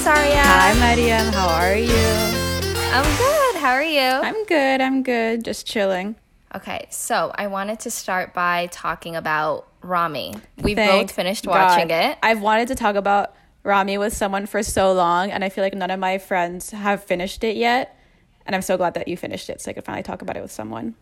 Sarya. Hi, Mariam. How are you? I'm good. How are you? I'm good. I'm good. Just chilling. Okay, so I wanted to start by talking about Ramy. We Thank both finished watching God. it. I've wanted to talk about Ramy with someone for so long, and I feel like none of my friends have finished it yet. And I'm so glad that you finished it so I could finally talk about it with someone.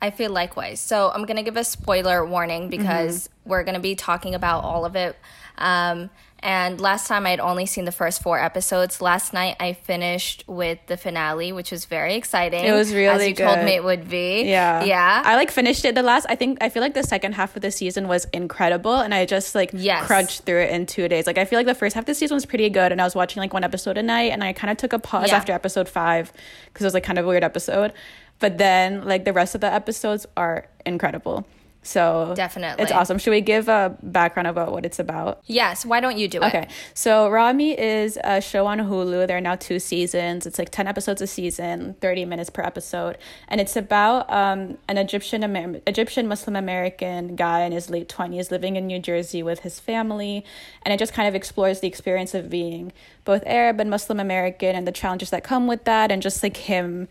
I feel likewise. So I'm going to give a spoiler warning because we're going to be talking about all of it. Um, and last time I had only seen the first four episodes. Last night I finished with the finale, which was very exciting. It was really as you told me it would be. Yeah. yeah. I like finished it. The last, I think, I feel like the second half of the season was incredible. And I just like Yes. crunched through it in two days. Like, I feel like the first half of the season was pretty good. And I was watching like one episode a night. And I kind of took a pause Yeah. after episode five because it was like kind of a weird episode. But then, like, the rest of the episodes are incredible. So Definitely. it's awesome. Should we give a background about what it's about? yes. Why don't you do it? Okay, so Ramy is a show on Hulu. There are now two seasons. It's like 10 episodes a season, 30 minutes per episode. And it's about um, an Egyptian Amer- Egyptian Muslim American guy in his late 20s living in New Jersey with his family. And it just kind of explores the experience of being both Arab and Muslim American and the challenges that come with that, and just like him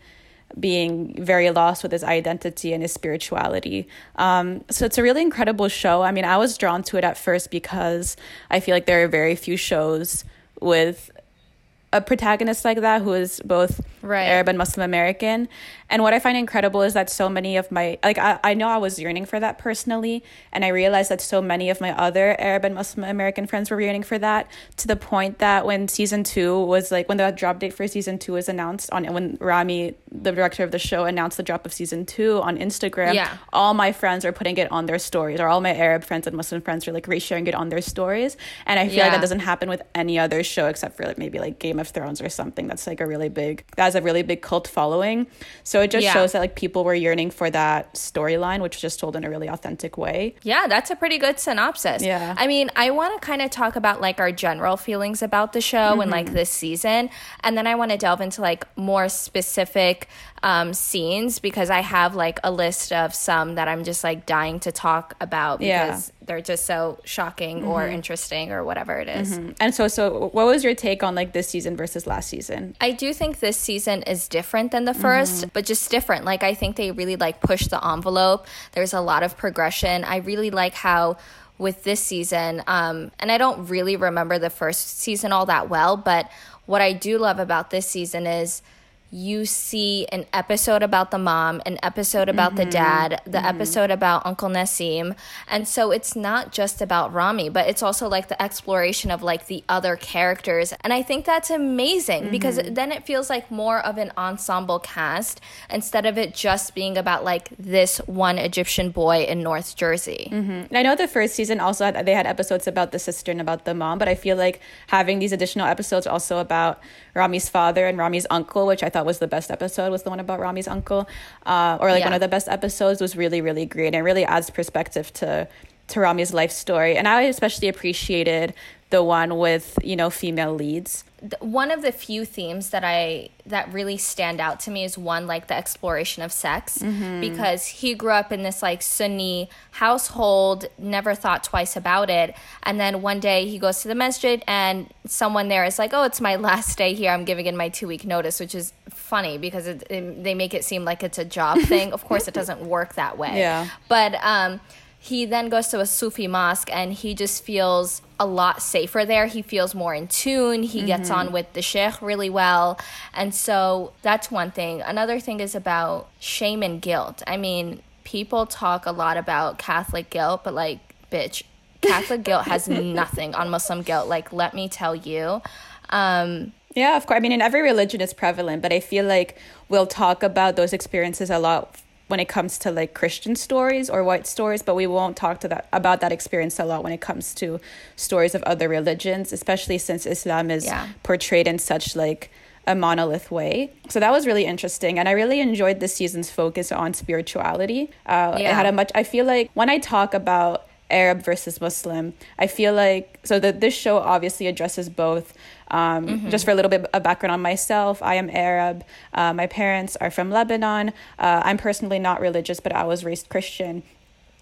being very lost with his identity and his spirituality. Um, so it's a really incredible show. I mean, I was drawn to it at first because I feel like there are very few shows with a protagonist like that who is both Right. Arab and Muslim American. And what I find incredible is that so many of my like I, I know I was yearning for that personally and I realized that so many of my other Arab and Muslim American friends were yearning for that to the point that when season two was like when the drop date for season two was announced on when Ramy, the director of the show, announced the drop of season two on Instagram, Yeah. all my friends are putting it on their stories, or all my Arab friends and Muslim friends are like resharing it on their stories. And I feel like that doesn't happen with any other show except for like maybe like Game of Thrones or something that's like a really big that has a really big cult following. So it just Yeah. shows that like people were yearning for that storyline, which was just told in a really authentic way. Yeah, that's a pretty good synopsis. Yeah. I mean, I want to kind of talk about like our general feelings about the show and Mm-hmm. like this season. And then I want to delve into like more specific um, scenes because I have like a list of some that I'm just like dying to talk about Yeah. They're just so shocking or mm-hmm. interesting or whatever it is. Mm-hmm. And so so what was your take on like this season versus last season? I do think this season is different than the mm-hmm. 1st but just different. Like I think they really like push the envelope. There's a lot of progression. I really like how with this season, um, and I don't really remember the first season all that well, but what I do love about this season is you see an episode about the mom, an episode about the mm-hmm. dad, the mm-hmm. episode about Uncle Nassim. And so it's not just about Ramy, but it's also like the exploration of like the other characters. And I think that's amazing because mm-hmm. then it feels like more of an ensemble cast instead of it just being about like this one Egyptian boy in North Jersey. And I know the first season also had they had episodes about the sister and about the mom, but I feel like having these additional episodes also about Ramy's father and Ramy's uncle, which I thought was the best episode, was the one about Ramy's uncle, uh, or like Yeah. one of the best episodes was really really great and really adds perspective to to Ramy's life story. And I especially appreciated the one with you know female leads. one of the few themes that I that really stand out to me is one like the exploration of sex because he grew up in this like Sunni household, never thought twice about it, and then one day he goes to the masjid and someone there is like, "Oh, it's my last day here. I'm giving in my two week notice," which is funny because it, it, they make it seem like it's a job thing. Of course, it doesn't work that way. Yeah. But um, he then goes to a Sufi mosque and he just feels a lot safer there. He feels more in tune. He gets on with the sheikh really well. And so that's one thing. Another thing is about shame and guilt. I mean, people talk a lot about Catholic guilt, but like, bitch, Catholic guilt has nothing on Muslim guilt. Like, let me tell you. Um, Yeah, of course. I mean, in every religion it's prevalent, but I feel like we'll talk about those experiences a lot when it comes to like Christian stories or white stories, but we won't talk to that about that experience a lot when it comes to stories of other religions, especially since Islam is Yeah. portrayed in such like a monolith way. So that was really interesting, and I really enjoyed this season's focus on spirituality. Uh, It had a much. I feel like when I talk about Arab versus Muslim, I feel like so that this show obviously addresses both. Um, Just for a little bit of background on myself, I am Arab. Uh, my parents are from Lebanon. Uh, I'm personally not religious, but I was raised Christian.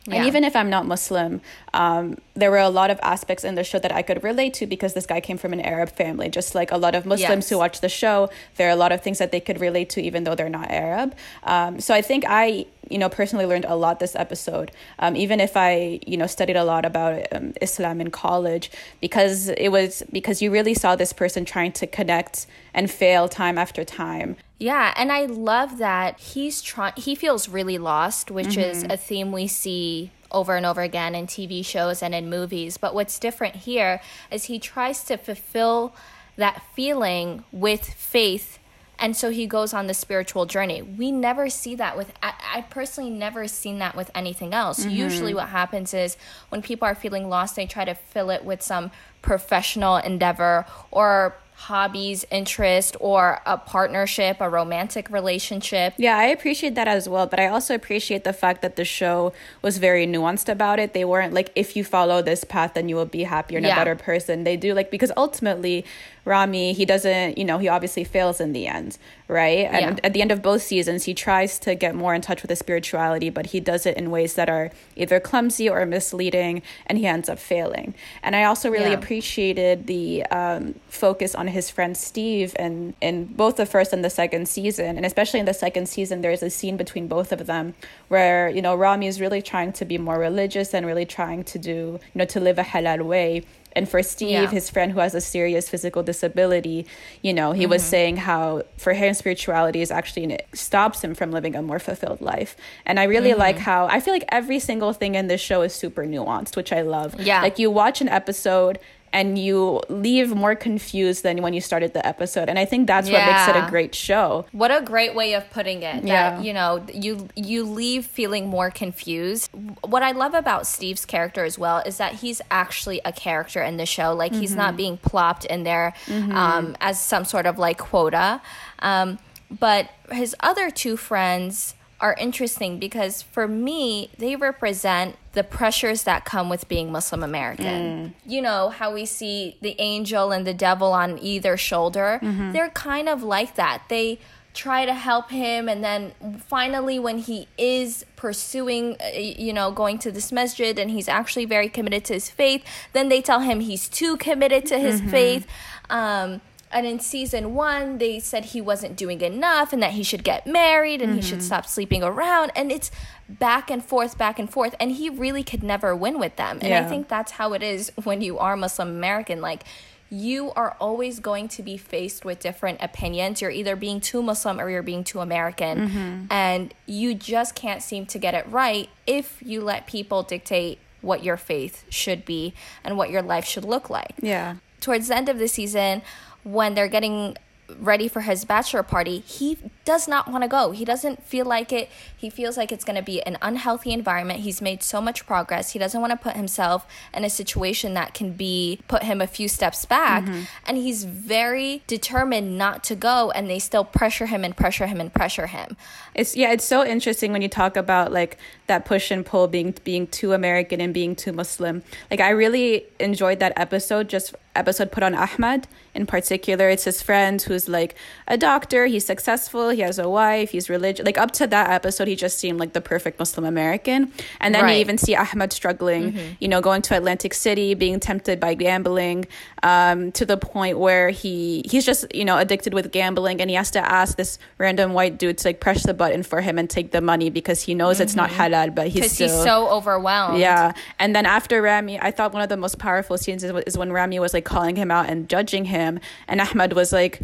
And even if I'm not Muslim, um, there were a lot of aspects in the show that I could relate to because this guy came from an Arab family. Just like a lot of Muslims yes. who watch the show, there are a lot of things that they could relate to, even though they're not Arab. Um, so I think I, you know, personally learned a lot this episode. Um, even if I, you know, studied a lot about um, Islam in college, because it was because you really saw this person trying to connect and fail time after time. Yeah, and I love that he's trying. He feels really lost, which mm-hmm. is a theme we see over and over again in TV shows and in movies. But what's different here is he tries to fulfill that feeling with faith and so he goes on the spiritual journey we never see that with i, I personally never seen that with anything else mm-hmm. usually what happens is when people are feeling lost they try to fill it with some professional endeavor or hobbies, interest, or a partnership, a romantic relationship. Yeah, I appreciate that as well. But I also appreciate the fact that the show was very nuanced about it. They weren't like, if you follow this path, then you will be happier and yeah. a better person. They do like, because ultimately, Ramy, he doesn't, you know, he obviously fails in the end, right? And yeah. at the end of both seasons, he tries to get more in touch with his spirituality, but he does it in ways that are either clumsy or misleading, and he ends up failing. And I also really yeah. appreciated the um, focus on his friend Steve and in both the first and the second season. And especially in the second season, there's a scene between both of them where, you know, Ramy is really trying to be more religious and really trying to do, you know, to live a halal way and for Steve, yeah. his friend who has a serious physical disability, you know, he mm-hmm. was saying how for him spirituality is actually it stops him from living a more fulfilled life. And I really mm-hmm. like how I feel like every single thing in this show is super nuanced, which I love. Yeah. Like you watch an episode and you leave more confused than when you started the episode and i think that's yeah. what makes it a great show what a great way of putting it that, yeah you know you you leave feeling more confused what i love about steve's character as well is that he's actually a character in the show like mm-hmm. he's not mm-hmm. being plopped in there mm-hmm. um, as some sort of like quota um, but his other two friends are interesting because for me, they represent the pressures that come with being Muslim American. Mm. You know, how we see the angel and the devil on either shoulder. Mm-hmm. They're kind of like that. They try to help him and then finally when he is pursuing uh, you know going to this masjid and he's actually very committed to his faith then they tell him he's too committed to his mm-hmm. faith um, and in season one they said he wasn't doing enough and that he should get married and mm-hmm. he should mm-hmm. stop sleeping around and it's back and forth back and forth and he really could never win with them and yeah. i think that's how it is when you are muslim american like you are always going to be faced with different opinions. You're either being too Muslim or you're being too American. Mm-hmm. And you just can't seem to get it right if you let people dictate what your faith should be and what your life should look like. Yeah. Towards the end of the season, when they're getting ready for his bachelor party, he does not want to go. He doesn't feel like it. He feels like it's going to be an unhealthy environment. He's made so much progress. He doesn't want to put himself in a situation that can be put him a few steps back. Mm-hmm. And he's very determined not to go and they still pressure him and pressure him and pressure him. It's yeah, it's so interesting when you talk about like that push and pull being being too American and being too Muslim. Like I really enjoyed that episode just episode put on Ahmad in particular. It's his friend who's like a doctor, he's successful, he has a wife, he's religious. Like up to that episode, he just seemed like the perfect Muslim American. And then right. you even see Ahmad struggling, mm-hmm. you know, going to Atlantic City, being tempted by gambling, um, to the point where he he's just you know addicted with gambling, and he has to ask this random white dude to like press the button for him and take the money because he knows mm-hmm. it's not mm-hmm. halal, but he's still, he's so overwhelmed. Yeah, and then after Ramy, I thought one of the most powerful scenes is, is when Ramy was like calling him out and judging him, and Ahmad was like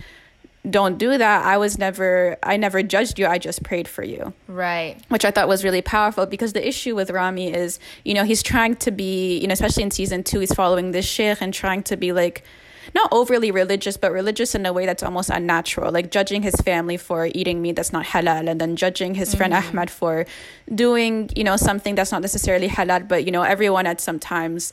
don't do that. I was never i never judged you. I just prayed for you. Right. Which i thought was really powerful because the issue with Ramy is you know he's trying to be you know especially in season two he's following this sheikh and trying to be like not overly religious but religious in a way that's almost unnatural. Like judging his family for eating meat that's not halal and then judging his mm-hmm. friend ahmad for doing you know something that's not necessarily halal but you know everyone at sometimes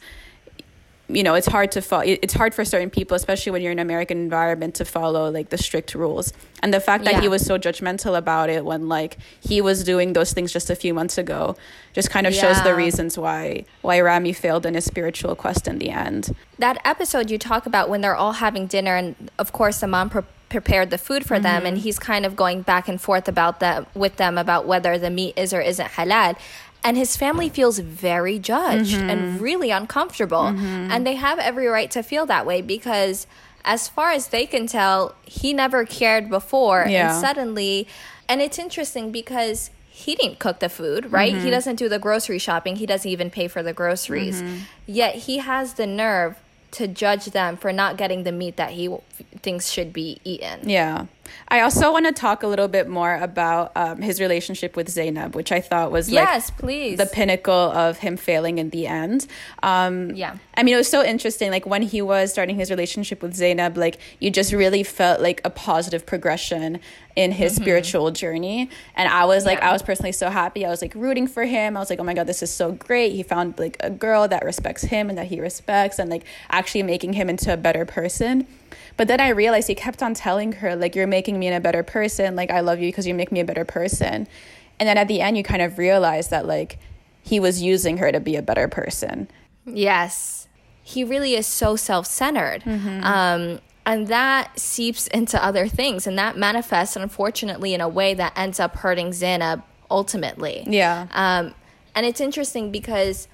you know it's hard to follow it's hard for certain people especially when you're in an american environment to follow like the strict rules and the fact that yeah. he was so judgmental about it when like he was doing those things just a few months ago just kind of yeah. shows the reasons why why ramy failed in his spiritual quest in the end that episode you talk about when they're all having dinner and of course the mom pre- prepared the food for mm-hmm. them and he's kind of going back and forth about that with them about whether the meat is or isn't halal and his family feels very judged Mm-hmm. and really uncomfortable and they have every right to feel that way because as far as they can tell he never cared before Yeah. and suddenly and it's interesting because he didn't cook the food right Mm-hmm. he doesn't do the grocery shopping he doesn't even pay for the groceries Mm-hmm. yet he has the nerve to judge them for not getting the meat that he w- thinks should be eaten Yeah. I also want to talk a little bit more about um, his relationship with Zainab, which I thought was like yes please the pinnacle of him failing in the end. Um, Yeah. I mean, it was so interesting. Like when he was starting his relationship with Zainab, like you just really felt like a positive progression in his spiritual journey. And I was like, Mm-hmm. Yeah. I was personally so happy. I was like rooting for him. I was like, oh my God, this is so great. He found like a girl that respects him and that he respects and like actually making him into a better person. But then I realized he kept on telling her, like, you're making me a better person. Like, I love you because you make me a better person. And then at the end, you kind of realize that, like, he was using her to be a better person. Yes. He really is so self centered. Mm-hmm. Um, and that seeps into other things. And that manifests, unfortunately, in a way that ends up hurting Zainab ultimately. Yeah. Um, and it's interesting because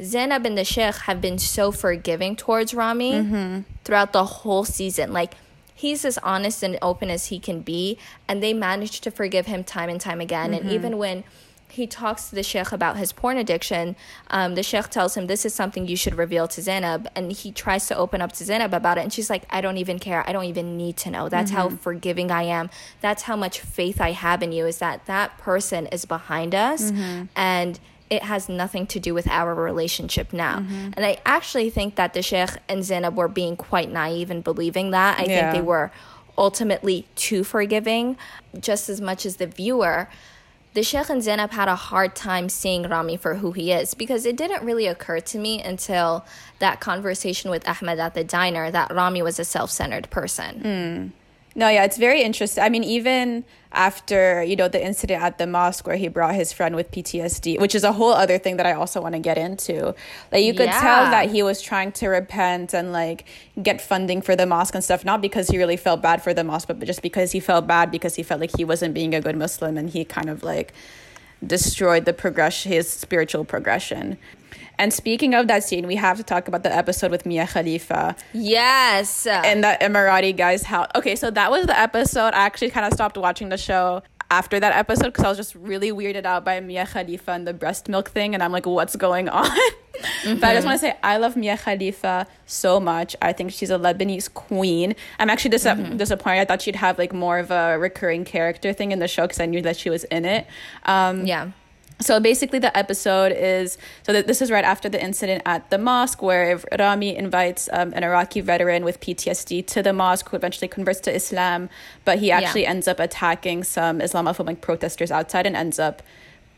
Zainab and the Sheikh have been so forgiving towards Ramy Mm-hmm. throughout the whole season. Like, he's as honest and open as he can be. And they managed to forgive him time and time again. Mm-hmm. And even when he talks to the Sheikh about his porn addiction, um, the Sheikh tells him, This is something you should reveal to Zainab. And he tries to open up to Zainab about it. And she's like, I don't even care. I don't even need to know. That's how forgiving I am. That's how much faith I have in you, is that that person is behind us. And it has nothing to do with our relationship now. Mm-hmm. And I actually think that the Sheikh and Zainab were being quite naive in believing that. I Yeah. think they were ultimately too forgiving, just as much as the viewer. The Sheikh and Zainab had a hard time seeing Ramy for who he is because it didn't really occur to me until that conversation with Ahmed at the diner that Ramy was a self centered person. Mm. No, yeah, it's very interesting. I mean, even after, you know, the incident at the mosque where he brought his friend with PTSD, which is a whole other thing that I also want to get into. Like you could tell that he was trying to repent and like get funding for the mosque and stuff, not because he really felt bad for the mosque, but just because he felt bad because he felt like he wasn't being a good Muslim and he kind of like destroyed the progression his spiritual progression. And speaking of that scene, we have to talk about the episode with Mia Khalifa Yes. in the Emirati guy's house. Okay, so that was the episode. I actually kind of stopped watching the show after that episode because I was just really weirded out by Mia Khalifa and the breast milk thing, and I'm like, what's going on? But I just want to say, I love Mia Khalifa so much. I think she's a Lebanese queen. I'm actually dis- disappointed. I thought she'd have like more of a recurring character thing in the show because I knew that she was in it. Um, yeah. So basically, the episode is so that this is right after the incident at the mosque where Ramy invites um, an Iraqi veteran with PTSD to the mosque who eventually converts to Islam, but he actually ends up attacking some Islamophobic protesters outside and ends up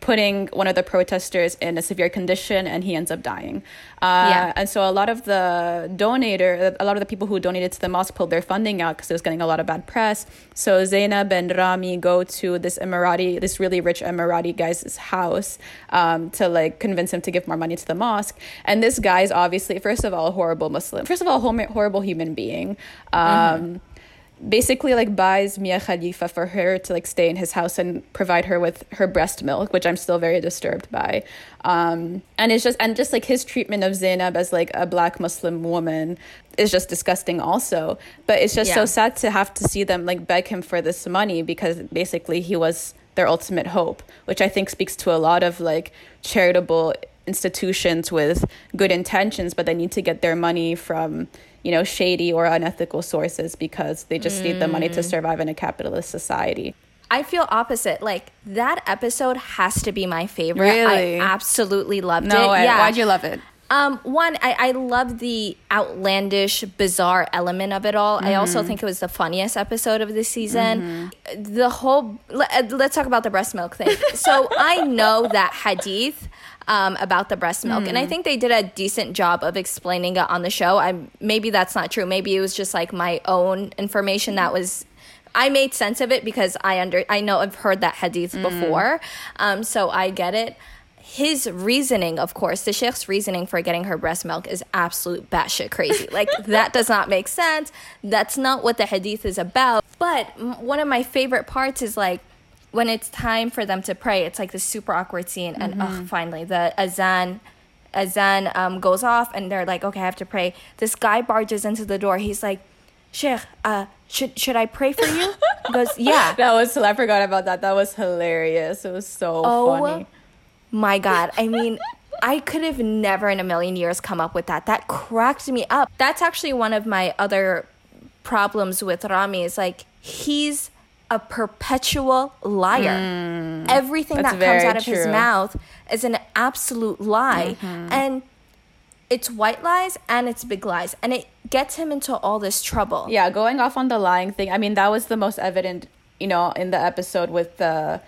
putting one of the protesters in a severe condition and he ends up dying. Uh, Yeah. And so a lot of the donator, a lot of the people who donated to the mosque pulled their funding out because it was getting a lot of bad press. So Zainab and Ramy go to this Emirati, this really rich Emirati guy's house um, to like convince him to give more money to the mosque. And this guy is obviously, first of all, a horrible Muslim. First of all, a hom- horrible human being. Um, basically like buys Mia Khalifa for her to like stay in his house and provide her with her breast milk, which I'm still very disturbed by. Um, and it's just and just like his treatment of Zainab as like a black Muslim woman is just disgusting also. But it's just so sad to have to see them like beg him for this money because basically he was their ultimate hope, which I think speaks to a lot of like charitable institutions with good intentions, but they need to get their money from, you know, shady or unethical sources because they just need the money Mm. to survive in a capitalist society. I feel opposite. Like that episode has to be my favorite. Really? I absolutely loved No it. way. Yeah. Why'd you love it? Um, one, I, I love the outlandish, bizarre element of it all. I also think it was the funniest episode of the season. The whole, let, uh, let's talk about the breast milk thing. so I know that hadith um, about the breast milk, and I think they did a decent job of explaining it on the show. I maybe that's not true. Maybe it was just like my own information that was. I made sense of it because I under I know I've heard that hadith before, um, so I get it his reasoning, of course, the sheikh's reasoning for getting her breast milk is absolute batshit crazy. like that does not make sense. That's not what the hadith is about. But m- one of my favorite parts is like when it's time for them to pray, it's like this super awkward scene, and ugh, finally the azan azan um, goes off, and they're like, okay, I have to pray. This guy barges into the door. He's like, Sheikh, uh, should should I pray for you? He goes, yeah. That was I forgot about that. That was hilarious. It was so Oh, funny. My God, I mean. I could have never in a million years come up with that. That cracked me up. That's actually one of my other problems with Ramy is like he's a perpetual liar. Everything Mm. that's that comes out of his mouth is an absolute lie. Mm-hmm. And it's white lies and it's big lies. And it gets him into all this trouble. Yeah, going off on the lying thing. I mean, that was the most evident, you know, in the episode with the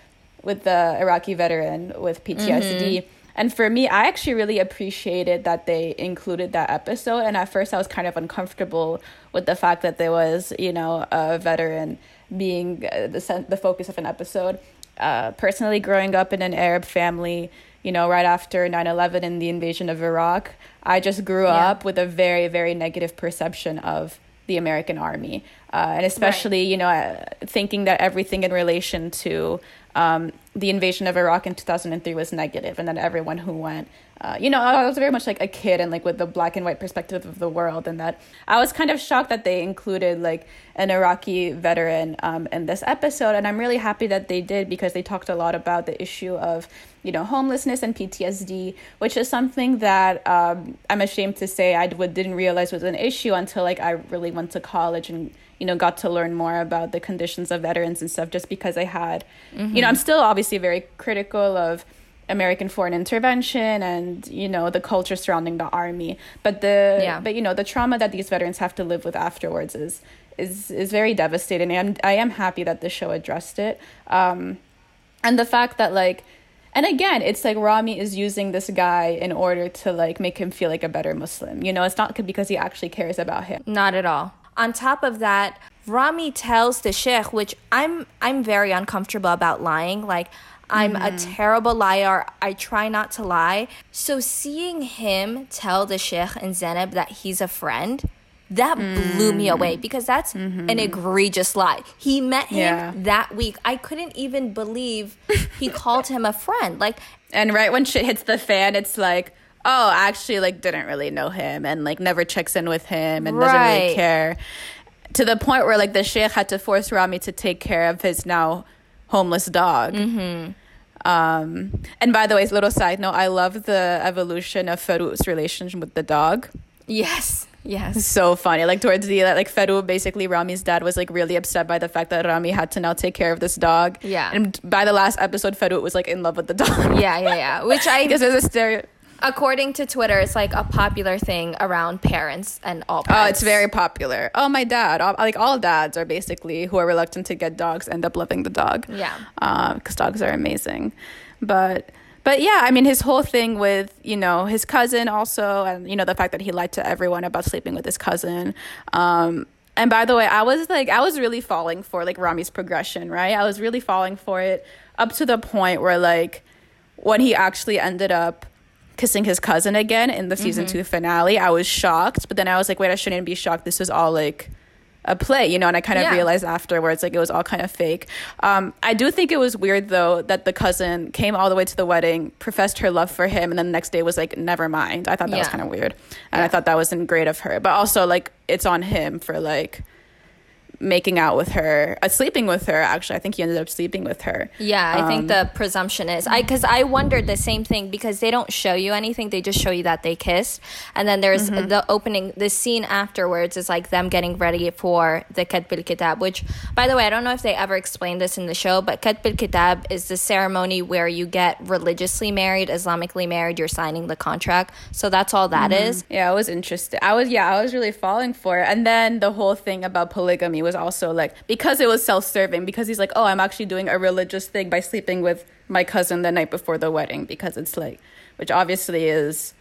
with the Iraqi veteran with PTSD. And for me, I actually really appreciated that they included that episode. And at first, I was kind of uncomfortable with the fact that there was, you know, a veteran being uh, the the focus of an episode. Uh, personally, growing up in an Arab family, you know, right after 9 11 and the invasion of Iraq, I just grew Yeah. up with a very, very negative perception of the American army. Uh, and especially, you know, uh, thinking that everything in relation to um, the invasion of Iraq in 2003 was negative and then everyone who went, uh, you know, I was very much like a kid and like with the black and white perspective of the world. And that I was kind of shocked that they included like an Iraqi veteran um, in this episode. And I'm really happy that they did because they talked a lot about the issue of, you know, homelessness and PTSD, which is something that um, I'm ashamed to say I would, didn't realize was an issue until like I really went to college and you know got to learn more about the conditions of veterans and stuff just because I had you know I'm still obviously very critical of American foreign intervention and you know the culture surrounding the army. But the Yeah. but you know the trauma that these veterans have to live with afterwards is is is very devastating. And I am happy that the show addressed it. Um and the fact that like and again it's like ramy is using this guy in order to like make him feel like a better muslim. You know it's not because he actually cares about him. Not at all. On top of that, Ramy tells the sheikh, which I'm I'm very uncomfortable about lying. Like I'm a mm-hmm. terrible liar. I try not to lie. So seeing him tell the sheikh and Zainab that he's a friend, that blew me away mm. because that's an mm-hmm. egregious lie. He met him Yeah. that week. I couldn't even believe he called him a friend. Like and right when shit hits the fan it's like oh I actually like didn't really know him and like never checks in with him and doesn't really care to the point where like the sheikh had to force ramy to take care of his now homeless dog mm-hmm. um and by the way little side note i love the evolution of farouk's relationship with the dog yes, yes. so funny. Like towards the like Farouk, basically Ramy's dad was like really upset by the fact that Ramy had to now take care of this dog. Yeah. And by the last episode, Farouk was like in love with the dog. Yeah, yeah, yeah. Which I because there's a stereo. According to Twitter, it's like a popular thing around parents and all Oh, it's very popular. Oh, my dad. All, like all dads are basically who are reluctant to get dogs end up loving the dog. Yeah. because dogs are amazing. But but yeah, I mean his whole thing with you know his cousin also, and you know the fact that he lied to everyone about sleeping with his cousin. Um, and by the way, I was like I was really falling for like Ramy's progression, right? I was really falling for it up to the point where like when he actually ended up kissing his cousin again in the season two finale, I was shocked. But then I was like, wait, I shouldn't be shocked. This was all like a play, you know, and I kind of Yeah. realized afterwards like it was all kind of fake. Um, I do think it was weird though that the cousin came all the way to the wedding, professed her love for him, and then the next day was like, never mind. I thought that was kind of weird, and I thought that wasn't great of her. But also like it's on him for like making out with her, uh, sleeping with her. Actually, I think he ended up sleeping with her. Yeah, I Um, think the presumption is I because I wondered the same thing because they don't show you anything; they just show you that they kissed, and then there's Mm-hmm. the opening. The scene afterwards is like them getting ready for the Katb al Kitab. Which, by the way, I don't know if they ever explained this in the show, but Katb al Kitab is the ceremony where you get religiously married, Islamically married. You're signing the contract, so that's all that is. Yeah, I was interested. I was yeah, I was really falling for it. And then the whole thing about polygamy was also like because it was self-serving because he's like, "Oh, I'm actually doing a religious thing by sleeping with my cousin the night before the wedding because it's like which obviously is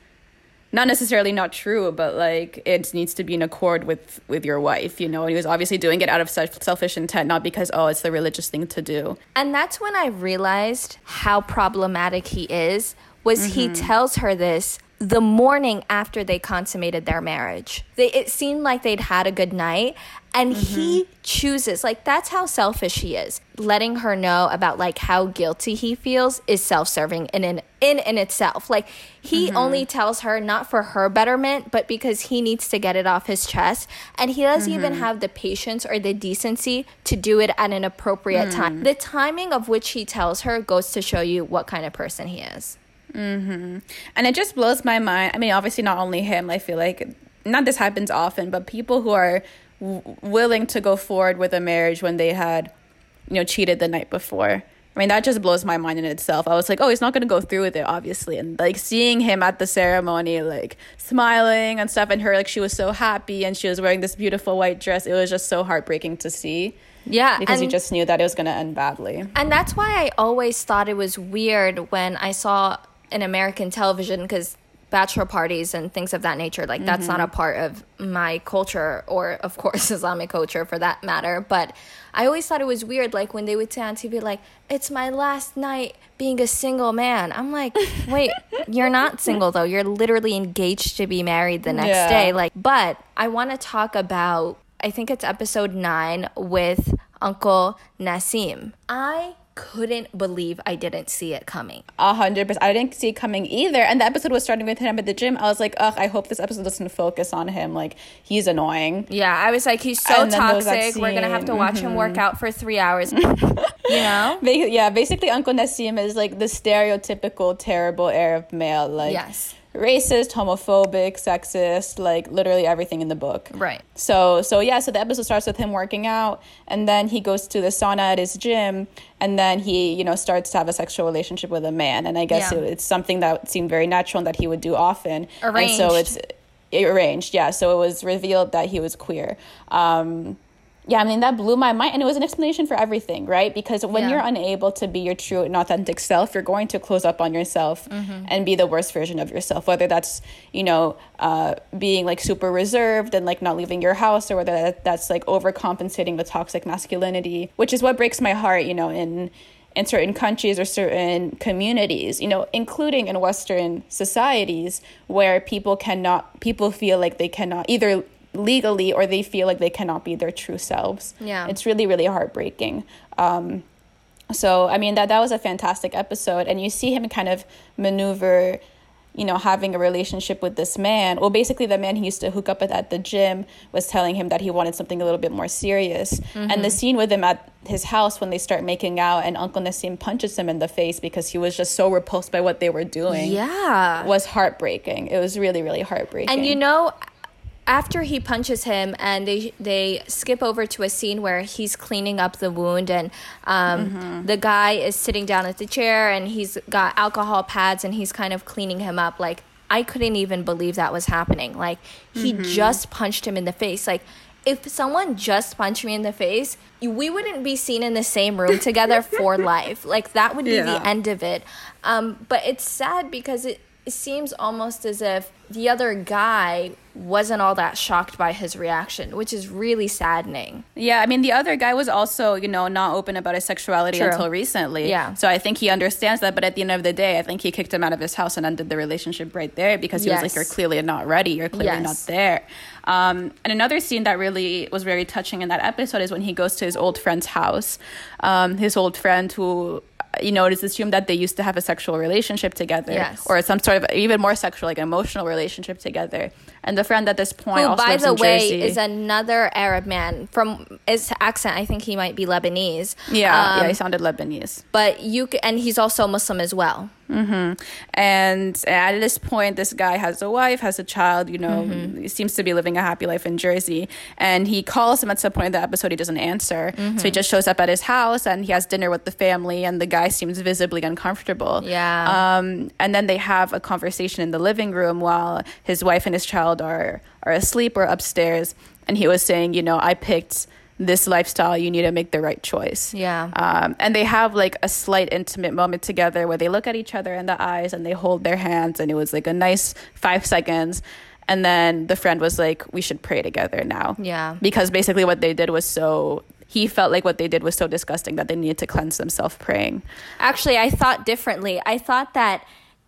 not necessarily not true, but like it needs to be in accord with with your wife, you know. And he was obviously doing it out of self- selfish intent, not because oh, it's the religious thing to do. And that's when I realized how problematic he is. Was he mm-hmm. tells her this the morning after they consummated their marriage. They it seemed like they'd had a good night and mm-hmm. he chooses like that's how selfish he is. Letting her know about like how guilty he feels is self-serving in in in, in itself. Like he mm-hmm. only tells her not for her betterment but because he needs to get it off his chest. And he doesn't even mm-hmm. have the patience or the decency to do it at an appropriate time. Mm. The timing of which he tells her goes to show you what kind of person he is. Mm-hmm. and it just blows my mind. I mean obviously not only him i feel like not this happens often but people who are w- willing to go forward with a marriage when they had you know cheated the night before. I mean that just blows my mind in itself. I was like oh he's not going to go through with it obviously. And like seeing him at the ceremony like smiling and stuff and her like she was so happy and she was wearing this beautiful white dress it was just so heartbreaking to see. Yeah because you just knew that it was going to end badly. And that's why I always thought it was weird when I saw an American television because bachelor parties and things of that nature. Like that's not mm-hmm. a part of my culture or of course Islamic culture for that matter. But I always thought it was weird like when they would say on TV like it's my last night being a single man. I'm like wait you're not single though. You're literally engaged to be married the next Yeah. day. Like but I want to talk about I think it's episode 9 with Uncle Nassim. I couldn't believe I didn't see it coming. A hundred percent. I didn't see it coming either. And the episode was starting with him at the gym. I was like, ugh, I hope this episode doesn't focus on him. Like, he's annoying. Yeah, I was like, he's so And then there was that toxic. We're gonna have to watch him work out for three hours. Mm-hmm. you know? Yeah, basically, Uncle Nassim is like the stereotypical terrible Arab male. Like, Yes. Racist, homophobic, sexist, like literally everything in the book. Right. So so yeah, so the episode starts with him working out and then he goes to the sauna at his gym and then he, you know, starts to have a sexual relationship with a man and I guess Yeah. it, it's something that seemed very natural and that he would do often. And so Arranged. it's arranged, yeah. So it was revealed that he was queer. Um yeah, I mean that blew my mind, and it was an explanation for everything, right? Because when Yeah. you're unable to be your true and authentic self, you're going to close up on yourself Mm-hmm. and be the worst version of yourself. Whether that's you know uh, being like super reserved and like not leaving your house, or whether that, that's like overcompensating with toxic masculinity, which is what breaks my heart. You know, in in certain countries or certain communities, you know, including in Western societies where people cannot, people feel like they cannot either legally or they feel like they cannot be their true selves. Yeah. It's really, really heartbreaking. Um, so, I mean, that, that was a fantastic episode. And you see him kind of maneuver, you know, having a relationship with this man. Well, basically, the man he used to hook up with at the gym was telling him that he wanted something a little bit more serious. And the scene with him at his house when they start making out and Uncle Nassim punches him in the face because he was just so repulsed by what they were doing Yeah. was heartbreaking. It was really, really heartbreaking. And you know, after he punches him, and they they skip over to a scene where he's cleaning up the wound, and um, Mm-hmm. the guy is sitting down at the chair, and he's got alcohol pads, and he's kind of cleaning him up. Like I couldn't even believe that was happening. Like he Mm-hmm. just punched him in the face. Like if someone just punched me in the face, we wouldn't be seen in the same room together for life. Like that would be Yeah. the end of it. Um, but it's sad because it, it seems almost as if the other guy wasn't all that shocked by his reaction, which is really saddening. Yeah, I mean, the other guy was also, you know, not open about his sexuality True. until recently. Yeah. So I think he understands that. But at the end of the day, I think he kicked him out of his house and ended the relationship right there because he was like, you're clearly not ready. You're clearly Yes. not there. Um, and another scene that really was very touching in that episode is when he goes to his old friend's house. Um, his old friend who. You know, it is assumed that they used to have a sexual relationship together, Yes. or some sort of even more sexual, like emotional relationship together. And the friend at this point, Who, also by the in way, Jersey. is another Arab man. From his accent, I think he might be Lebanese. yeah, yeah, Um, he sounded Lebanese. But you c- and he's also Muslim as well. And at this point, this guy has a wife, has a child, you know, he seems to be living a happy life in Jersey. And he calls him at some point in the episode, he doesn't answer. So he just shows up at his house and he has dinner with the family, and the guy seems visibly uncomfortable. Yeah. Um, and then they have a conversation in the living room while his wife and his child are, are asleep or upstairs. And he was saying, you know, I picked this lifestyle, you need to make the right choice. Yeah. Um, and they have like a slight intimate moment together where they look at each other in the eyes and they hold their hands, and it was like a nice five seconds. And then the friend was like, "We should pray together now." Yeah. Because basically, what they did was so. He felt like what they did was so disgusting that they needed to cleanse themselves praying. Actually, I thought differently. I thought that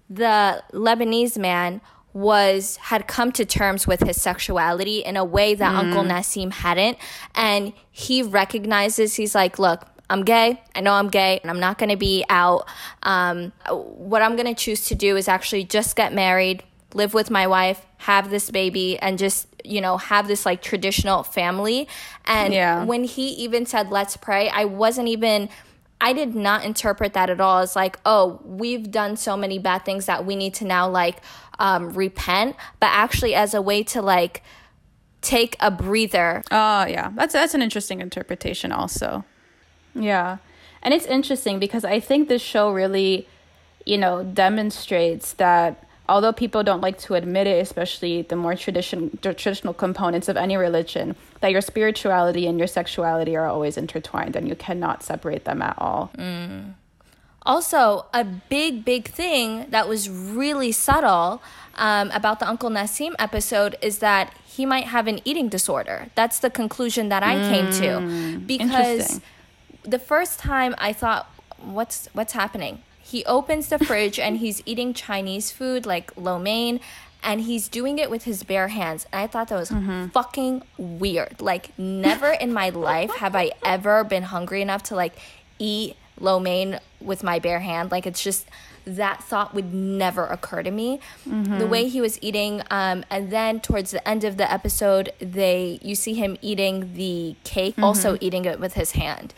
the Lebanese man was had come to terms with his sexuality in a way that Mm. Uncle Nassim hadn't and he recognizes he's like look I'm gay. I know I'm gay and I'm not going to be out. Um, what I'm going to choose to do is actually just get married, live with my wife, have this baby, and just, you know, have this like traditional family. And Yeah. when he even said, let's pray, I wasn't even. I did not interpret that at all as like, oh, we've done so many bad things that we need to now like um, repent, but actually as a way to like take a breather. Oh yeah, that's that's an interesting interpretation also. Yeah, and it's interesting because I think this show really, you know, demonstrates that although people don't like to admit it, especially the more tradition traditional components of any religion, that your spirituality and your sexuality are always intertwined and you cannot separate them at all. Also, a big, big thing that was really subtle um, about the Uncle Nassim episode is that he might have an eating disorder. That's the conclusion that I came to. Because the first time I thought, what's what's happening? He opens the fridge and he's eating Chinese food like lo mein and he's doing it with his bare hands. And I thought that was mm-hmm. fucking weird. Like never in my life have I ever been hungry enough to like eat lo mein with my bare hand. Like it's just that thought would never occur to me. The mm-hmm. way he was eating, um, and then towards the end of the episode, they you see him eating the cake, also mm-hmm. eating it with his hand.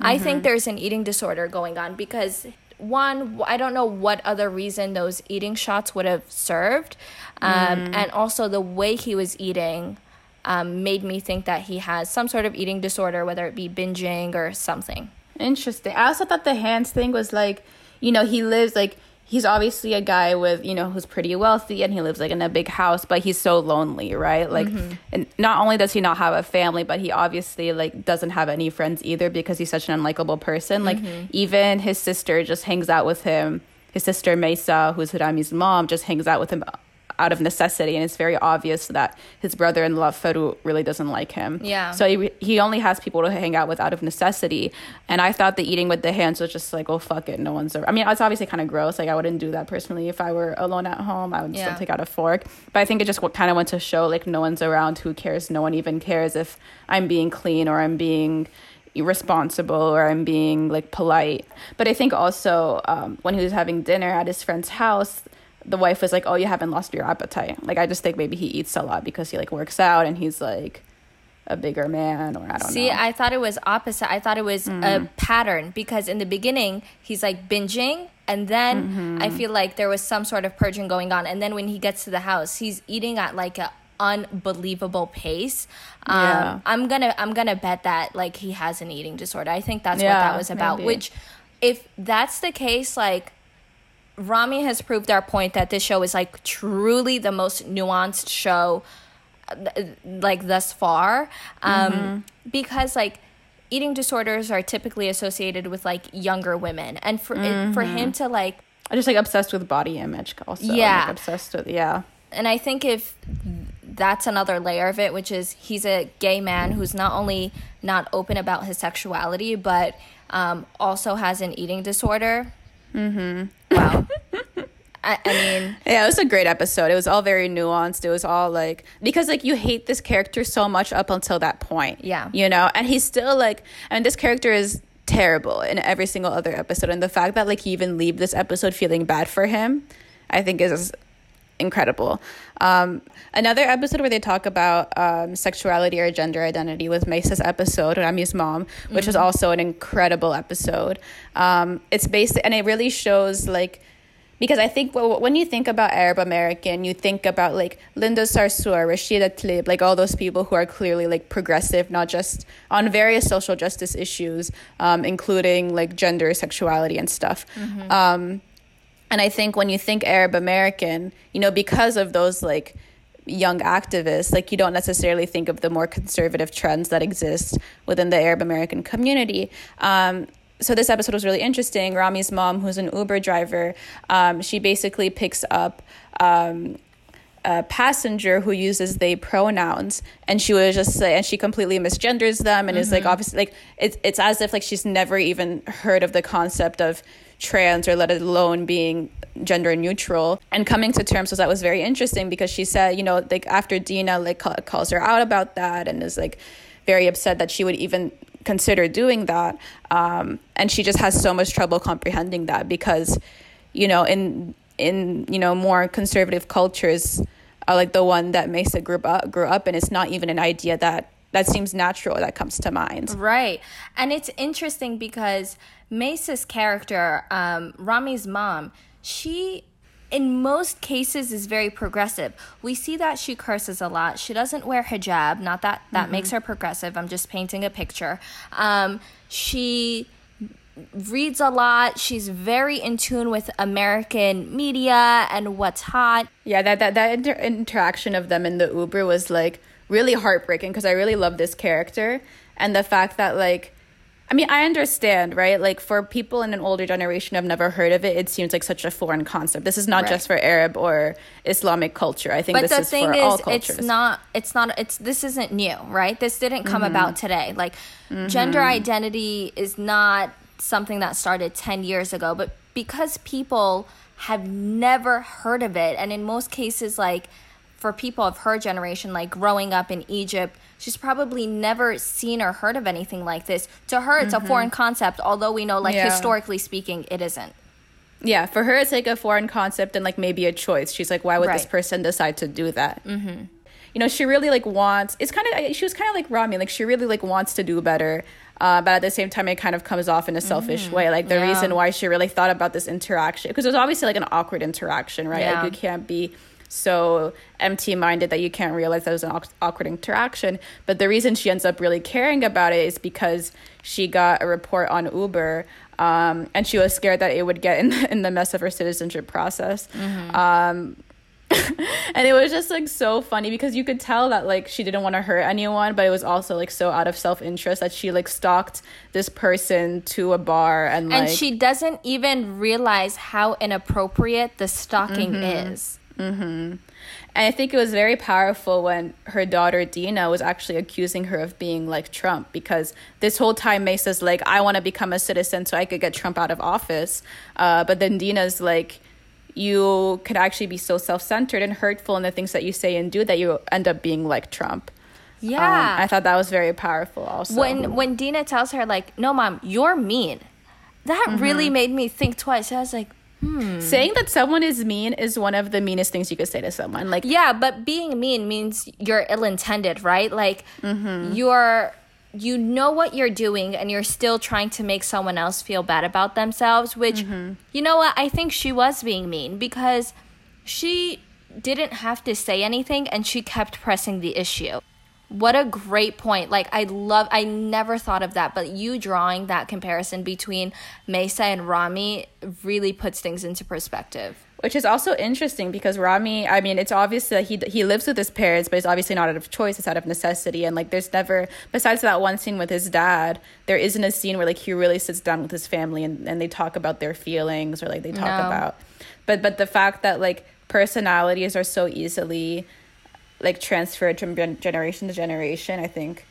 I think there's an eating disorder going on because one, I don't know what other reason those eating shots would have served, um, and also the way he was eating. Um, made me think that he has some sort of eating disorder, whether it be binging or something. Interesting. I also thought the hands thing was like, you know, he lives like he's obviously a guy with, you know, who's pretty wealthy and he lives like in a big house, but he's so lonely, right? Like mm-hmm. and not only does he not have a family, but he obviously like doesn't have any friends either because he's such an unlikable person. Like mm-hmm. even his sister just hangs out with him. His sister Maysa, who's Hirami's mom, just hangs out with him out of necessity and it's very obvious that his brother-in-law Farouk really doesn't like him. Yeah. So he, he only has people to hang out with out of necessity. And I thought the eating with the hands was just like, oh, fuck it. No one's around. I mean, it's obviously kind of gross. Like, I wouldn't do that personally if I were alone at home. I would Yeah. still take out a fork. But I think it just kind of went to show, like, no one's around. Who cares? No one even cares if I'm being clean or I'm being responsible or I'm being like polite. But I think also um, when he was having dinner at his friend's house, the wife was like, "Oh, you haven't lost your appetite." Like I just think maybe he eats a lot because he like works out and he's like a bigger man or I don't See, know. See, I thought it was opposite. I thought it was a pattern because in the beginning he's like binging, and then I feel like there was some sort of purging going on, and then when he gets to the house, he's eating at like a unbelievable pace. Um, Yeah. I'm gonna I'm gonna bet that like he has an eating disorder. I think that's what that was about. maybe. Which, if that's the case, like. Ramy has proved our point that this show is like truly the most nuanced show like thus far um because like eating disorders are typically associated with like younger women and for it, for him to like I'm just like obsessed with body image also. Yeah. Like, obsessed with yeah. and I think if that's another layer of it, which is he's a gay man who's not only not open about his sexuality, but um, also has an eating disorder. Mm-hmm. Wow. I, I mean, Yeah, it was a great episode. It was all very nuanced. It was all like because like you hate this character so much up until that point. Yeah. You know, and he's still like and this character is terrible in every single other episode. And the fact that like you even leave this episode feeling bad for him, I think is incredible. Um, another episode where they talk about um, sexuality or gender identity was Maysa's episode, Ramy's mom, which was also an incredible episode. Um, it's based, and it really shows like, because I think when you think about Arab American, you think about like Linda Sarsour, Rashida Tlaib, like all those people who are clearly like progressive, not just on various social justice issues, um, including like gender, sexuality, and stuff. Um, and I think when you think Arab American, you know, because of those like young activists, like you don't necessarily think of the more conservative trends that exist within the Arab American community. Um, so this episode was really interesting. Ramy's mom, who's an Uber driver, um, she basically picks up um, a passenger who uses they pronouns and she was just like and she completely misgenders them and mm-hmm. is like obviously like it's it's as if like she's never even heard of the concept of trans or let alone being gender neutral and coming to terms with that was very interesting because she said you know like after dina like calls her out about that and is like very upset that she would even consider doing that um, and she just has so much trouble comprehending that because you know in in you know more conservative cultures like the one that Maysa grew up grew up in. It's not even an idea that that seems natural that comes to mind. Right, and it's interesting because Maysa's character, um, Ramy's mom, she in most cases is very progressive. We see that she curses a lot. She doesn't wear hijab. Not that that mm-hmm. makes her progressive. I'm just painting a picture. Um, she reads a lot. She's very in tune with American media and what's hot. Yeah, that that that inter- interaction of them in the Uber was like really heartbreaking because I really love this character and the fact that like I mean, I understand, right? Like for people in an older generation who've never heard of it, it seems like such a foreign concept. This is not right. just for Arab or Islamic culture. I think but this is for is, all cultures. It's not. It's not. It's this isn't new, right? This didn't come mm-hmm. about today. Like mm-hmm. gender identity is not something that started 10 years ago, but because people have never heard of it, and in most cases, like for people of her generation, like growing up in Egypt, she's probably never seen or heard of anything like this. To her, it's mm-hmm. a foreign concept, although we know, like, yeah. historically speaking, it isn't. Yeah, for her, it's like a foreign concept and like maybe a choice. She's like, why would right. this person decide to do that? Mm-hmm. You know, she really like wants. It's kind of she was kind of like Ramy. Like she really like wants to do better. Uh, but at the same time, it kind of comes off in a selfish mm-hmm. way. Like the yeah. reason why she really thought about this interaction, because it was obviously like an awkward interaction, right? Yeah. Like you can't be so empty minded that you can't realize that was an awkward interaction. But the reason she ends up really caring about it is because she got a report on Uber. Um, and she was scared that it would get in, in the mess of her citizenship process. Mm-hmm. Um, and it was just like so funny because you could tell that like she didn't want to hurt anyone but it was also like so out of self-interest that she like stalked this person to a bar and like and she doesn't even realize how inappropriate the stalking mm-hmm. is mm-hmm. And I think it was very powerful when her daughter Dina was actually accusing her of being like Trump because this whole time Maysa's like, I want to become a citizen so I could get Trump out of office. Uh, but then Dina's like, you could actually be so self-centered and hurtful in the things that you say and do that you end up being like Trump. Yeah. Um, I thought that was very powerful also. When when Dina tells her like, "No, mom, you're mean." That mm-hmm. really made me think twice. I was like, Hmm. Saying that someone is mean is one of the meanest things you could say to someone. Like Yeah, but being mean means you're ill-intended, right? Like mm-hmm. you're you know what you're doing and you're still trying to make someone else feel bad about themselves, which, mm-hmm. you know what, I think she was being mean because she didn't have to say anything and she kept pressing the issue. What a great point. Like, I love, I never thought of that, but you drawing that comparison between Maysa and Ramy really puts things into perspective which is also interesting because Ramy, I mean, it's obvious that he he lives with his parents, but it's obviously not out of choice; it's out of necessity. And like, there's never, besides that one scene with his dad, there isn't a scene where like he really sits down with his family and, and they talk about their feelings or like they talk no. about. But but the fact that like personalities are so easily like transferred from generation to generation, I think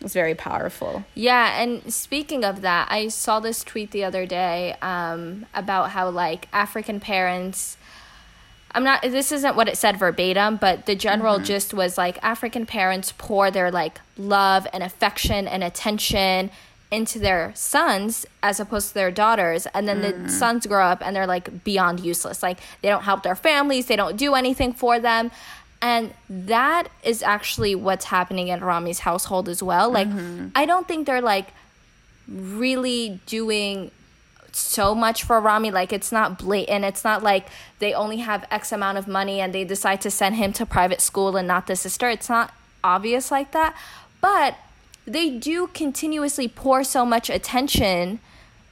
it's very powerful. Yeah, and speaking of that, I saw this tweet the other day um, about how like African parents. I'm not. This isn't what it said verbatim, but the general mm-hmm. gist was like African parents pour their like love and affection and attention into their sons as opposed to their daughters and then mm. the sons grow up and they're like beyond useless like they don't help their families they don't do anything for them and that is actually what's happening in Ramy's household as well. Like, mm-hmm. I don't think they're like really doing so much for Ramy. Like, it's not blatant. It's not like they only have X amount of money and they decide to send him to private school and not the sister. It's not obvious like that. But they do continuously pour so much attention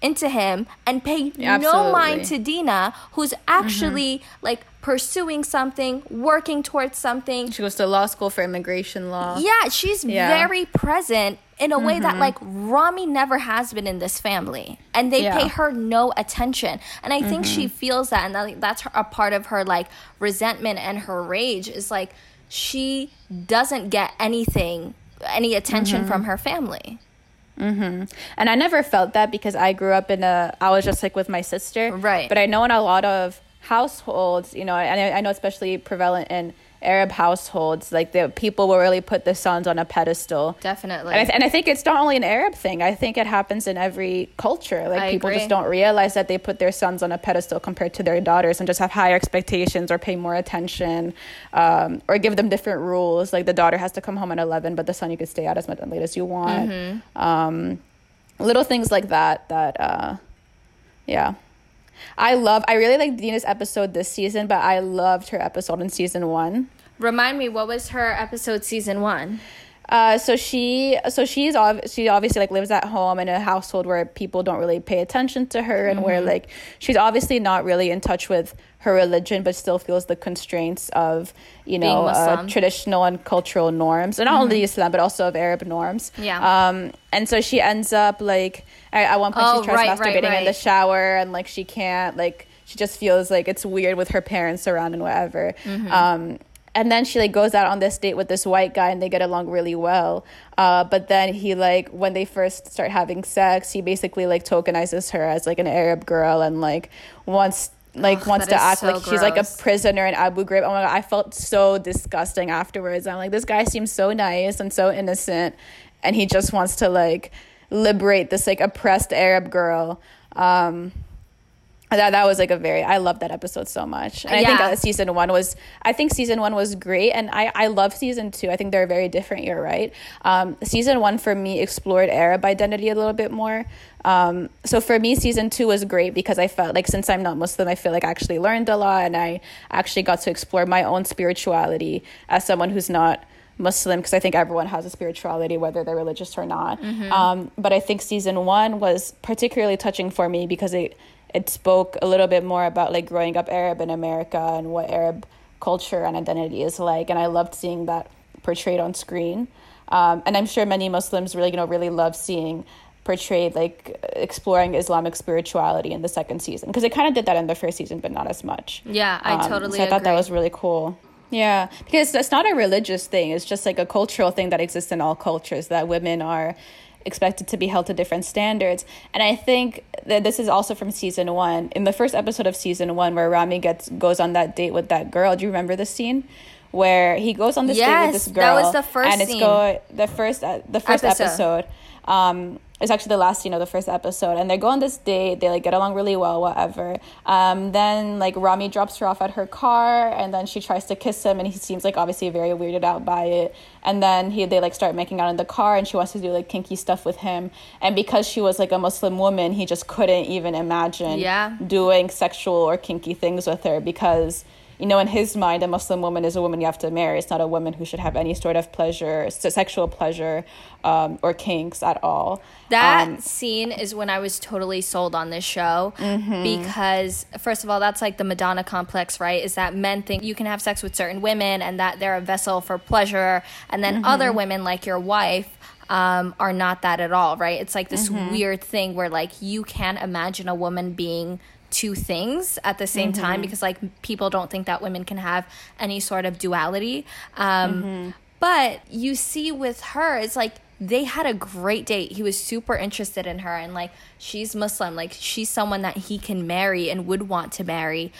into him and pay no mind to Dina, who's actually mm-hmm. like pursuing something, working towards something. She goes to law school for immigration law. Yeah, she's yeah. very present in a way that mm-hmm. like Ramy never has been in this family and they Yeah. pay her no attention and I think she mm-hmm. feels that and that, that's her, a part of her like resentment and her rage is like she doesn't get anything any attention mm-hmm. from her family And I never felt that because I grew up in a, I was just like with my sister. Right. But I know in a lot of households, you know, and I, I know especially prevalent in Arab households, like the people will really put the sons on a pedestal. definitely And I, th- and I think it's not only an Arab thing. I think it happens in every culture. Like I people agree. just don't realize that they put their sons on a pedestal compared to their daughters, and just have higher expectations or pay more attention, um, or give them different rules. Like the daughter has to come home at eleven, but the son you could stay out as much late as you want. Mm-hmm. Um, little things like that. That uh, yeah. I love. I really like Dina's episode this season, but I loved her episode in season one. remind me what was her episode season 1 Uh, so she, so she's ob- she obviously like lives at home in a household where people don't really pay attention to her, and Mm-hmm. where like she's obviously not really in touch with her religion, but still feels the constraints of you know uh, Mm-hmm. traditional and cultural norms, and not only Islam but also of Arab norms. Yeah. Um, and so she ends up like at, at one point Oh, she tries right, right, masturbating in the shower, and like she can't like she just feels like it's weird with her parents around and whatever. Mm-hmm. Um, and then she like goes out on this date with this white guy and they get along really well. Uh, but then he like when they first start having sex he basically like tokenizes her as like an arab girl and like wants like Ugh, wants to act so like she's like a prisoner in abu ghraib. Oh my god i felt so disgusting afterwards. I'm like this guy seems so nice and so innocent and he just wants to like liberate this like oppressed arab girl. Um that that was like a very I love that episode so much. And I think uh, season 1 was I think season 1 was great and I I love season 2. I think they're very different, you're right. Um season 1 for me explored Arab identity a little bit more. Um so for me season 2 was great because I felt like since I'm not Muslim, I feel like I actually learned a lot and I actually got to explore my own spirituality as someone who's not Muslim because I think everyone has a spirituality, whether they're religious or not. Um, but I think season one was particularly touching for me because it it spoke a little bit more about like growing up Arab in America and what Arab culture and identity is like, and I loved seeing that portrayed on screen. Um, and I'm sure many Muslims really, you know, really love seeing portrayed like exploring Islamic spirituality in the second season because it kind of did that in the first season, but not as much. Yeah, I Um, totally So I thought that was really cool. Yeah, because it's not a religious thing. It's just like a cultural thing that exists in all cultures that women are expected to be held to different standards. And I think that this is also from season one. In the first episode of season one, where Ramy gets goes on that date with that girl. Do you remember the scene? Where he goes on this date with this girl Yes, that was the first and it's scene. go the first uh, the first Episode. episode. Um, it's actually the last you know the first episode, and they go on this date. They like get along really well, whatever. Um, then like Ramy drops her off at her car, and then she tries to kiss him, and he seems like obviously very weirded out by it. And then he they like start making out in the car, and she wants to do like kinky stuff with him. And because she was like a Muslim woman, he just couldn't even imagine Yeah. doing sexual or kinky things with her because you know in his mind a muslim woman is a woman you have to marry it's not a woman who should have any sort of pleasure sexual pleasure um, or kinks at all That Um, scene is when I was totally sold on this show Mm-hmm. because, first of all, that's like the Madonna complex, right? Is that men think you can have sex with certain women and that they're a vessel for pleasure, and then Mm-hmm. other women, like your wife, um, are not that at all, right? It's like this Mm-hmm. weird thing where, like, you can't imagine a woman being two things at the same Mm-hmm. time because, like, people don't think that women can have any sort of duality. Um, Mm-hmm. but you see with her, it's like they had a great date. He was super interested in her and like she's Muslim, like she's someone that he can marry and would want to marry.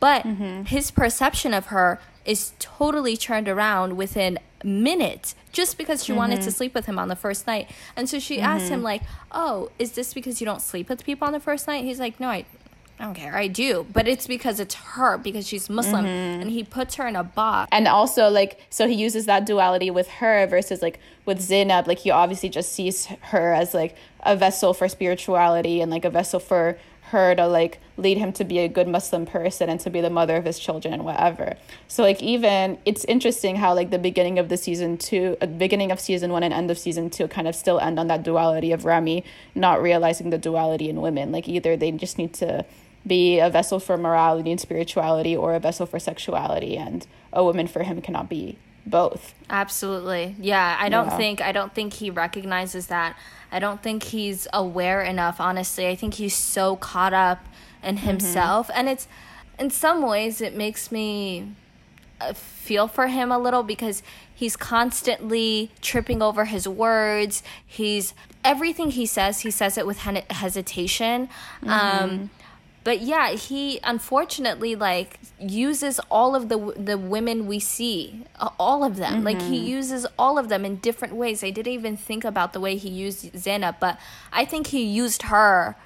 But his perception of her is totally turned around within minutes just because she wanted to sleep with him on the first night. And so she asked him like, "Oh, is this because you don't sleep with people on the first night?" He's like, "No, I I don't care. I do, but it's because it's her because she's Muslim and he puts her in a box. and also like so he uses that duality with her versus like with Zainab like he obviously just sees her as like a vessel for spirituality and like a vessel for her to like lead him to be a good Muslim person and to be the mother of his children and whatever. So like even it's interesting how like the beginning of the season two, uh, beginning of season one and end of season two kind of still end on that duality of Ramy not realizing the duality in women. Like either they just need to be a vessel for morality and spirituality or a vessel for sexuality and a woman for him cannot be both. Absolutely. Yeah, I don't Yeah. think I don't think he recognizes that. I don't think he's aware enough, honestly. I think he's so caught up in himself and it's in some ways it makes me uh, feel for him a little because he's constantly tripping over his words. He's everything he says, he says it with hesitation. Um, but yeah, he unfortunately like uses all of the the women we see, all of them. Like he mm-hmm. uses all of them in different ways. I didn't even think about the way he used Zainab, but I think he used her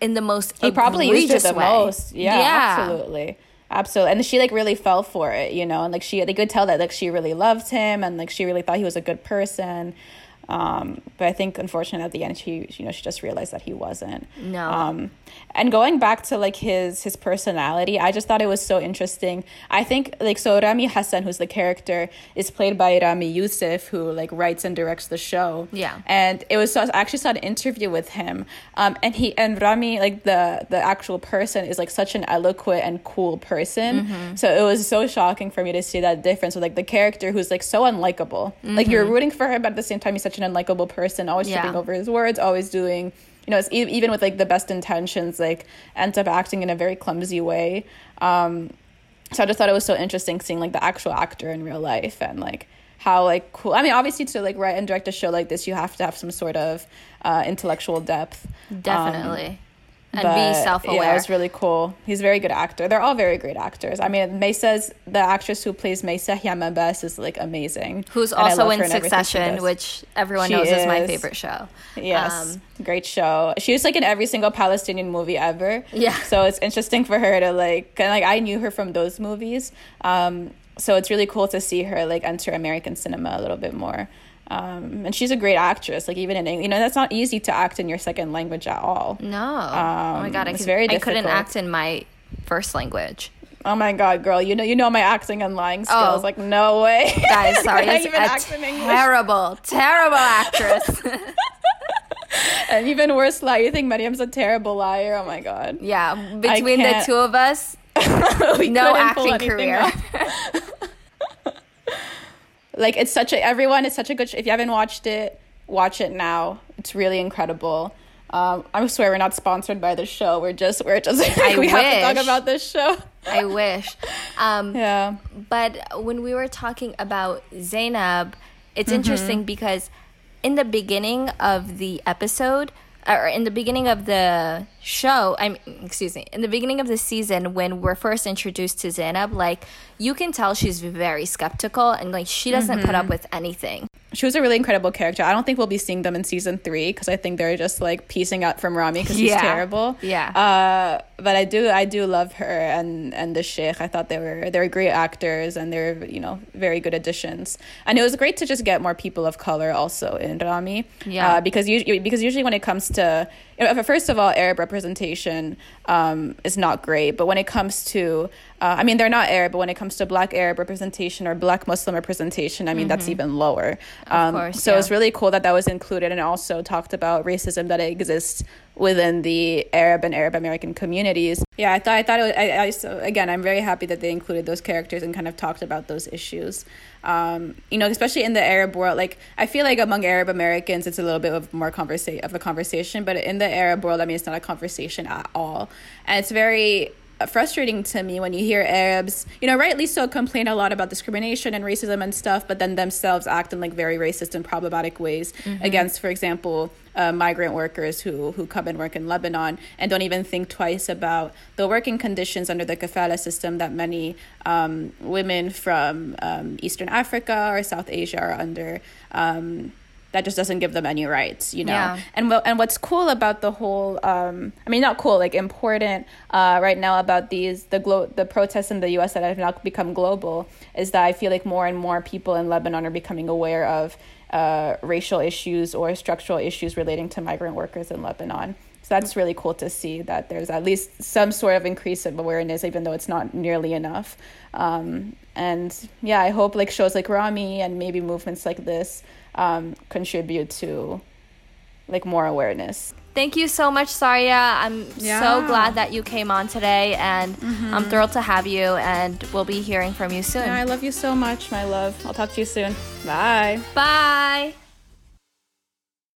in the most He probably used egregious the way. most. Yeah, absolutely. Absolutely. And she like really fell for it, you know, and like she they could tell that like she really loved him and like she really thought he was a good person. Um, but I think unfortunately at the end she you know she just realized that he wasn't. No. Um and going back to like his his personality, I just thought it was so interesting. I think like so Ramy Hassan, who's the character, is played by Ramy Youssef, who like writes and directs the show. Yeah. And it was so I actually saw an interview with him. Um and he and Ramy, like the the actual person, is like such an eloquent and cool person. So it was so shocking for me to see that difference with like the character who's like so unlikable. Like you're rooting for him, but at the same time he's such an unlikable person, always Yeah. tripping over his words, always doing you know, it's e- even with like the best intentions, like ends up acting in a very clumsy way. Um, so I just thought it was so interesting seeing like the actual actor in real life and like how like cool. I mean, obviously to like write and direct a show like this, you have to have some sort of uh, intellectual depth. Um, Definitely. And but, be self aware. Yeah, it was really cool. He's a very good actor. They're all very great actors. I mean, Maysa's the actress who plays Maysa Hiam Abbass is like amazing. Who's also in her and everything she Succession, which everyone She knows is. my favorite show. Yes, Um, great show. She was like in every single Palestinian movie ever. Yeah. So it's interesting for her to like, like I knew her from those movies. Um, so it's really cool to see her like enter American cinema a little bit more. Um, and she's a great actress. Like even in English, you know, that's not easy to act in your second language at all. No. oh my god, I, it's could, very I couldn't act in my first language. Oh my god, girl, you know you know my acting and lying skills. Oh. Like no way. Guys, sorry, I even a act in English? terrible, terrible actress. and even worse lie. You think Mariam's a terrible liar? Oh my god. yeah, between the two of us, no acting career. Like it's such a everyone it's such a good sh- if you haven't watched it watch it now. It's really incredible. Um i swear we're not sponsored by the show. We're just we're just I we have to talk about this show. I wish. Um, yeah. But when we were talking about Zainab, it's Mm-hmm. interesting because in the beginning of the episode, or in the beginning of the show, I'm excuse me, in the beginning of the season when we're first introduced to Zainab, like you can tell she's very skeptical and like she doesn't put Mm-hmm. up with anything. she was a really incredible character i don't think we'll be seeing them in season three because i think they're just like piecing out from ramy because he's Yeah. terrible Yeah. uh but i do i do love her and and the sheikh i thought they were they were great actors and they're you know very good additions and it was great to just get more people of color also in ramy Yeah. uh, because usually because usually when it comes to you know, first of all arab representation um is not great but when it comes to uh, I mean, they're not Arab, but when it comes to Black Arab representation or Black Muslim representation, I mean, that's even lower. Um, course, so it's yeah. really cool that that was included and also talked about racism that exists within the Arab and Arab American communities. Yeah, I thought I thought it was, I, I so again, I'm very happy that they included those characters and kind of talked about those issues. Um, you know, especially in the Arab world, like I feel like among Arab Americans, it's a little bit of more conversa- of a conversation, but in the Arab world, I mean, it's not a conversation at all, and it's very frustrating to me when you hear Arabs, you know, rightly so, complain a lot about discrimination and racism and stuff, but then themselves act in like very racist and problematic ways against, for example, uh, migrant workers who who come and work in Lebanon and don't even think twice about the working conditions under the kafala system that many um, women from um, Eastern Africa or South Asia are under. Um, that just doesn't give them any rights, you know. Yeah. And what and what's cool about the whole, um, I mean, not cool, like important uh, right now about these the glo- the protests in the U.S. that have now become global is that I feel like more and more people in Lebanon are becoming aware of uh, racial issues or structural issues relating to migrant workers in Lebanon. So that's really cool to see that there's at least some sort of increase of awareness, even though it's not nearly enough. Um, and yeah, I hope like shows like Ramy and maybe movements like this um, contribute to like more awareness. Thank you so much, Sarya. I'm Yeah. so glad that you came on today, and I'm thrilled to have you. And we'll be hearing from you soon. Yeah, I love you so much, my love. I'll talk to you soon. Bye. Bye.